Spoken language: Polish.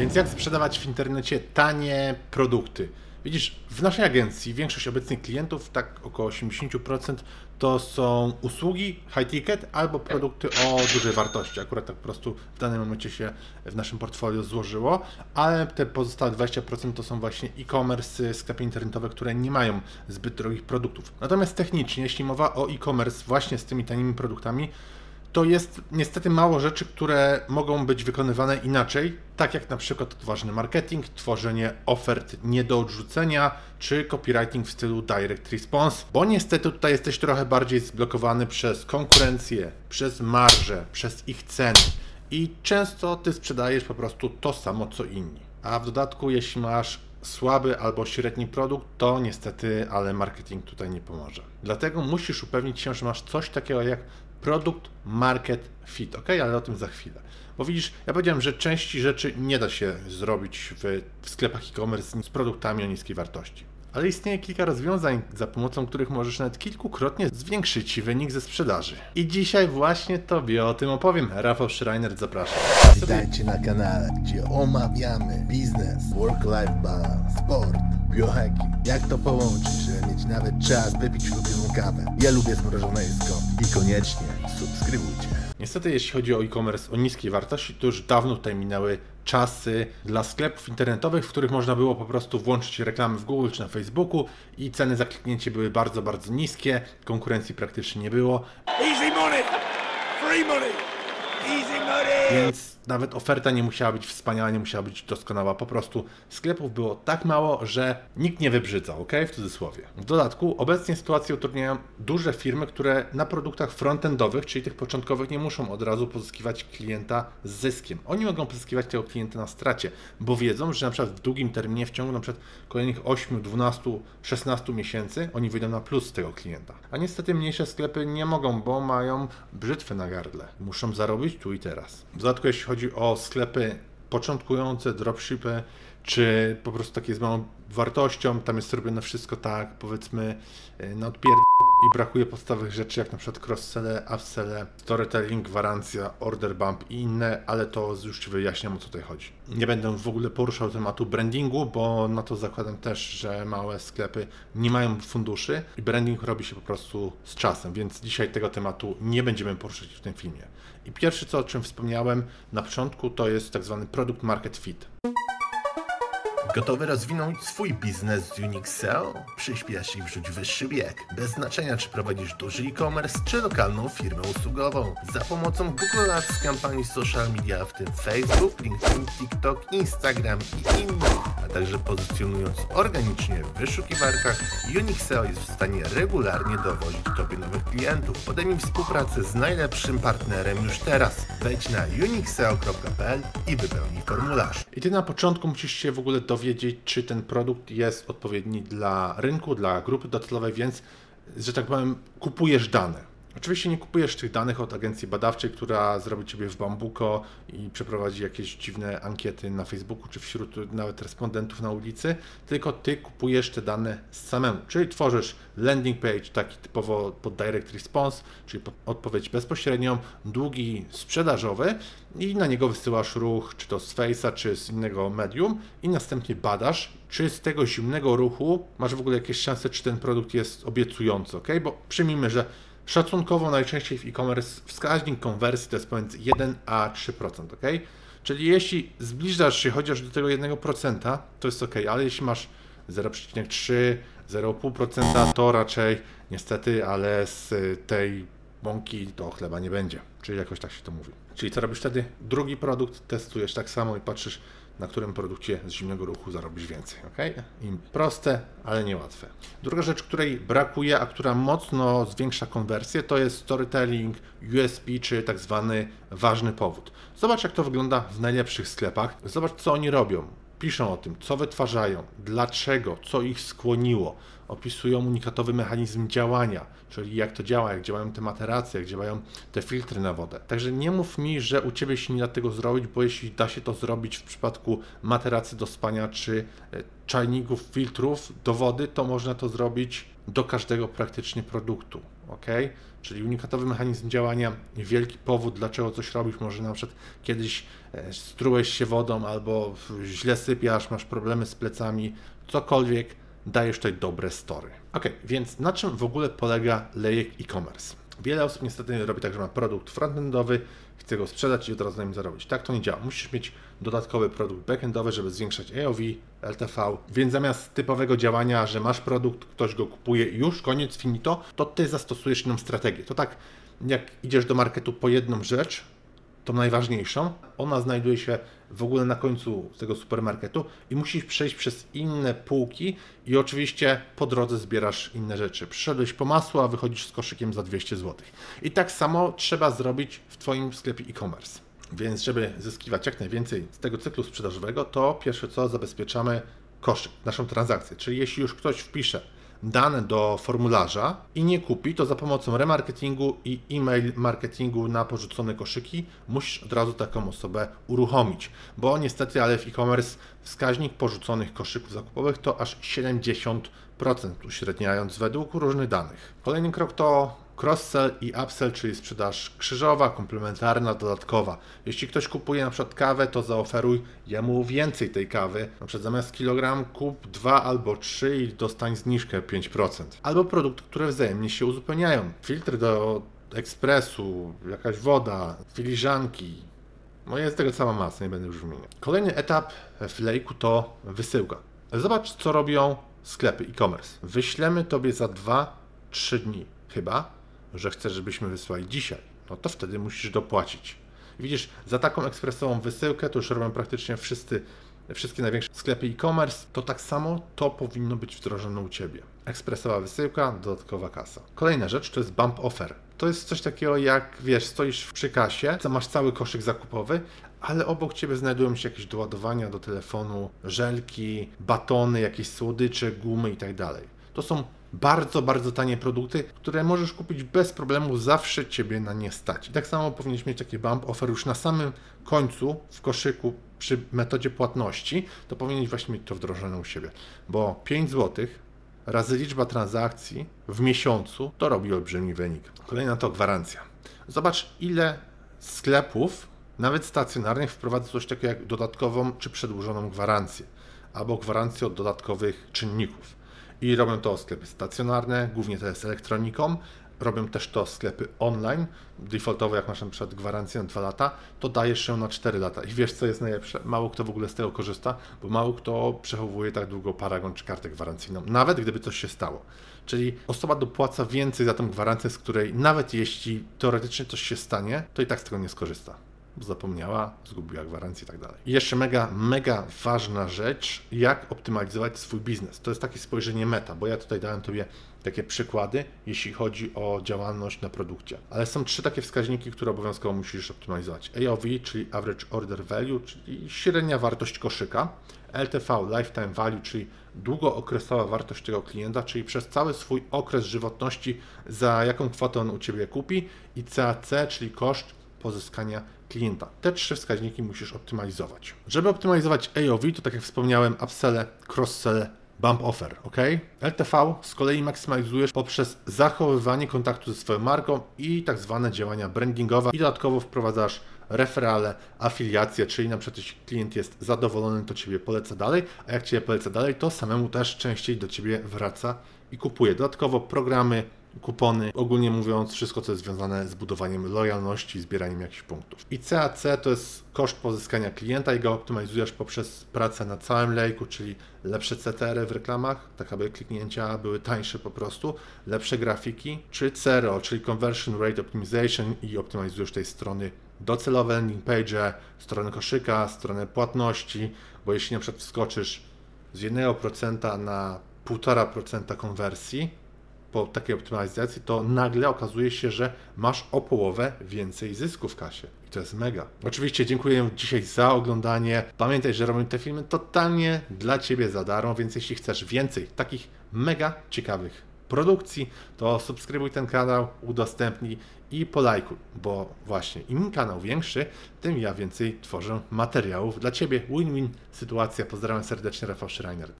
Więc jak sprzedawać w internecie tanie produkty? Widzisz, w naszej agencji większość obecnych klientów, tak około 80%, to są usługi high ticket albo produkty o dużej wartości. Akurat tak po prostu w danym momencie się w naszym portfolio złożyło, ale te pozostałe 20% to są właśnie e-commerce, sklepy internetowe, które nie mają zbyt drogich produktów. Natomiast technicznie, jeśli mowa o e-commerce właśnie z tymi tanimi produktami, to jest niestety mało rzeczy, które mogą być wykonywane inaczej, tak jak na przykład odważny marketing, tworzenie ofert nie do odrzucenia, czy copywriting w stylu direct response, bo niestety tutaj jesteś trochę bardziej zblokowany przez konkurencję, przez marże, przez ich ceny i często ty sprzedajesz po prostu to samo co inni. A w dodatku, jeśli masz słaby albo średni produkt, to niestety, ale marketing tutaj nie pomoże. Dlatego musisz upewnić się, że masz coś takiego jak produkt market fit, ok? Ale o tym za chwilę. Bo widzisz, ja powiedziałem, że części rzeczy nie da się zrobić w, w sklepach e-commerce z produktami o niskiej wartości. Ale istnieje kilka rozwiązań, za pomocą których możesz nawet kilkukrotnie zwiększyć Ci wynik ze sprzedaży. I dzisiaj właśnie Tobie o tym opowiem. Rafał Schreiner, zapraszam. Witajcie na kanale, gdzie omawiamy biznes, work-life balance, sport, biohacking. Jak to połączyć, żeby mieć nawet czas wypić ulubioną kawę. Ja lubię zmrożone jedzko. I koniecznie subskrybujcie. Niestety, jeśli chodzi o e-commerce o niskiej wartości, to już dawno tutaj minęły czasy dla sklepów internetowych, w których można było po prostu włączyć reklamy w Google czy na Facebooku i ceny za kliknięcie były bardzo, bardzo niskie, konkurencji praktycznie nie było, Easy money! Free money! Easy money! więc nawet oferta nie musiała być wspaniała, nie musiała być doskonała. Po prostu sklepów było tak mało, że nikt nie wybrzydzał, ok? W cudzysłowie. W dodatku obecnie sytuację utrudniają duże firmy, które na produktach frontendowych, czyli tych początkowych, nie muszą od razu pozyskiwać klienta z zyskiem. Oni mogą pozyskiwać tego klienta na stracie, bo wiedzą, że na przykład w długim terminie, w ciągu na przykład kolejnych 8, 12, 16 miesięcy, oni wyjdą na plus z tego klienta. A niestety mniejsze sklepy nie mogą, bo mają brzytwę na gardle. Muszą zarobić tu i teraz. W dodatku, jeśli chodzi o sklepy początkujące, dropshipy, czy po prostu takie z małą wartością, tam jest robione wszystko tak, powiedzmy, y, na odpierd i brakuje podstawowych rzeczy, jak na przykład cross-selle, upselle, storytelling, gwarancja, order bump i inne, ale to już Ci wyjaśniam, o co tutaj chodzi. Nie będę w ogóle poruszał tematu brandingu, bo na to zakładam też, że małe sklepy nie mają funduszy i branding robi się po prostu z czasem, więc dzisiaj tego tematu nie będziemy poruszać w tym filmie. I pierwsze, co o czym wspomniałem na początku, to jest tak zwany product market fit. Gotowy rozwinąć swój biznes z Unixel? Przyśpiesz i wrzuć wyższy bieg. Bez znaczenia, czy prowadzisz duży e-commerce, czy lokalną firmę usługową. Za pomocą Google Ads, kampanii social media, w tym Facebook, LinkedIn, TikTok, Instagram i innych, a także pozycjonując organicznie w wyszukiwarkach, Unixel jest w stanie regularnie dowozić Tobie nowych klientów. Podejmij współpracę z najlepszym partnerem już teraz. Wejdź na unixel.pl i wypełnij formularz. I ty na początku musisz się w ogóle dowiedzieć, czy ten produkt jest odpowiedni dla rynku, dla grupy docelowej, więc, że tak powiem, kupujesz dane. Oczywiście nie kupujesz tych danych od agencji badawczej, która zrobi ciebie w bambuko i przeprowadzi jakieś dziwne ankiety na Facebooku czy wśród nawet respondentów na ulicy, tylko ty kupujesz te dane samemu. Czyli tworzysz landing page taki typowo pod direct response, czyli pod odpowiedź bezpośrednią, długi sprzedażowy i na niego wysyłasz ruch, czy to z Face'a, czy z innego medium i następnie badasz, czy z tego zimnego ruchu masz w ogóle jakieś szanse, czy ten produkt jest obiecujący, ok? Bo przyjmijmy, że Szacunkowo najczęściej w e-commerce wskaźnik konwersji to jest pomiędzy 1 a 3%, ok? Czyli jeśli zbliżasz się chociaż do tego 1%, to jest ok, ale jeśli masz 0,3, 0,5%, to raczej niestety, ale z tej bąki to chleba nie będzie. Czyli jakoś tak się to mówi. Czyli co robisz wtedy? Drugi produkt testujesz tak samo i patrzysz, na którym produkcie z zimnego ruchu zarobisz więcej. ok? Im proste, ale niełatwe. Druga rzecz, której brakuje, a która mocno zwiększa konwersję, to jest storytelling, USP, czy tak zwany ważny powód. Zobacz, jak to wygląda w najlepszych sklepach. Zobacz, co oni robią. Piszą o tym, co wytwarzają, dlaczego, co ich skłoniło. Opisują unikatowy mechanizm działania, czyli jak to działa, jak działają te materacje, jak działają te filtry na wodę. Także nie mów mi, że u Ciebie się nie da tego zrobić, bo jeśli da się to zrobić w przypadku materacy do spania czy e, czajników, filtrów do wody, to można to zrobić do każdego praktycznie produktu. Ok? Czyli unikatowy mechanizm działania, wielki powód, dlaczego coś robisz. Może na przykład kiedyś e, strułeś się wodą albo źle sypiasz, masz problemy z plecami, cokolwiek, dajesz tutaj dobre story. Ok, więc na czym w ogóle polega lejek e-commerce? Wiele osób niestety robi tak, że ma produkt frontendowy, chce go sprzedać i od razu na nim zarobić. Tak to nie działa. Musisz mieć dodatkowy produkt backendowy, żeby zwiększać AOV, LTV, więc zamiast typowego działania, że masz produkt, ktoś go kupuje i już, koniec, finito, to ty zastosujesz inną strategię. To tak, jak idziesz do marketu po jedną rzecz, tą najważniejszą, ona znajduje się w ogóle na końcu tego supermarketu i musisz przejść przez inne półki i oczywiście po drodze zbierasz inne rzeczy. Przyszedłeś po masło, a wychodzisz z koszykiem za 200 zł. I tak samo trzeba zrobić w Twoim sklepie e-commerce. Więc żeby zyskiwać jak najwięcej z tego cyklu sprzedażowego, to pierwsze co zabezpieczamy koszyk, naszą transakcję. Czyli jeśli już ktoś wpisze dane do formularza i nie kupi, to za pomocą remarketingu i e-mail marketingu na porzucone koszyki musisz od razu taką osobę uruchomić, bo niestety, ale w e-commerce wskaźnik porzuconych koszyków zakupowych to aż 70%, uśredniając według różnych danych. Kolejny krok to cross-sell i upsell, czyli sprzedaż krzyżowa, komplementarna, dodatkowa. Jeśli ktoś kupuje na przykład kawę, to zaoferuj jemu więcej tej kawy. Na przykład zamiast kilogram kup dwa albo trzy i dostań zniżkę 5%. Albo produkty, które wzajemnie się uzupełniają. Filtry do ekspresu, jakaś woda, filiżanki. No jest tego cała masa, nie będę już wymieniał. Kolejny etap w lejku to wysyłka. Zobacz, co robią sklepy e-commerce. Wyślemy Tobie za 2-3 dni, chyba, że chcesz, żebyśmy wysłali dzisiaj, no to wtedy musisz dopłacić. Widzisz, za taką ekspresową wysyłkę to już robią praktycznie wszyscy, wszystkie największe sklepy e-commerce, to tak samo to powinno być wdrożone u Ciebie. Ekspresowa wysyłka, dodatkowa kasa. Kolejna rzecz to jest bump offer. To jest coś takiego jak, wiesz, stoisz przy kasie, masz cały koszyk zakupowy, ale obok Ciebie znajdują się jakieś doładowania do telefonu, żelki, batony, jakieś słodycze, gumy i tak. To są bardzo, bardzo tanie produkty, które możesz kupić bez problemu, zawsze Ciebie na nie stać. I tak samo powinieneś mieć taki bump offer już na samym końcu w koszyku przy metodzie płatności, to powinieneś właśnie mieć to wdrożone u siebie, bo 5 zł razy liczba transakcji w miesiącu to robi olbrzymi wynik. Kolejna to gwarancja. Zobacz, ile sklepów, nawet stacjonarnych, wprowadza coś takiego jak dodatkową czy przedłużoną gwarancję, albo gwarancję od dodatkowych czynników. I robią to sklepy stacjonarne, głównie to jest elektroniką. Robią też to sklepy online. Defaultowo, jak masz gwarancję na 2 lata, to dajesz się na 4 lata. I wiesz, co jest najlepsze? Mało kto w ogóle z tego korzysta, bo mało kto przechowuje tak długo paragon czy kartę gwarancyjną, nawet gdyby coś się stało. Czyli osoba dopłaca więcej za tą gwarancję, z której nawet jeśli teoretycznie coś się stanie, to i tak z tego nie skorzysta zapomniała, zgubiła gwarancję i tak dalej. Jeszcze mega, mega ważna rzecz, jak optymalizować swój biznes. To jest takie spojrzenie meta, bo ja tutaj dałem Tobie takie przykłady, jeśli chodzi o działalność na produkcie. Ale są trzy takie wskaźniki, które obowiązkowo musisz optymalizować. AOV, czyli Average Order Value, czyli średnia wartość koszyka. LTV, Lifetime Value, czyli długookresowa wartość tego klienta, czyli przez cały swój okres żywotności, za jaką kwotę on u Ciebie kupi. I CAC, czyli koszt pozyskania klienta. Te trzy wskaźniki musisz optymalizować. Żeby optymalizować AOV, to tak jak wspomniałem, upsell, cross-sell, bump offer, ok? LTV z kolei maksymalizujesz poprzez zachowywanie kontaktu ze swoją marką i tak zwane działania brandingowe i dodatkowo wprowadzasz referale, afiliacje, czyli na przykład jeśli klient jest zadowolony, to Ciebie poleca dalej, a jak Ciebie poleca dalej, to samemu też częściej do Ciebie wraca i kupuje. Dodatkowo programy kupony, ogólnie mówiąc, wszystko, co jest związane z budowaniem lojalności, zbieraniem jakichś punktów. I CAC to jest koszt pozyskania klienta i go optymalizujesz poprzez pracę na całym lejku, czyli lepsze CTR w reklamach, tak aby kliknięcia były tańsze po prostu, lepsze grafiki, czy CRO, czyli Conversion Rate Optimization i optymalizujesz tej strony docelowe landing page, stronę koszyka, stronę płatności, bo jeśli na przykład wskoczysz z 1% na 1,5% konwersji, po takiej optymalizacji, to nagle okazuje się, że masz o połowę więcej zysku w kasie. I to jest mega. Oczywiście dziękuję dzisiaj za oglądanie. Pamiętaj, że robimy te filmy totalnie dla Ciebie za darmo, więc jeśli chcesz więcej takich mega ciekawych produkcji, to subskrybuj ten kanał, udostępnij i polajkuj, bo właśnie im kanał większy, tym ja więcej tworzę materiałów dla Ciebie. Win-win sytuacja. Pozdrawiam serdecznie, Rafał Schreiner.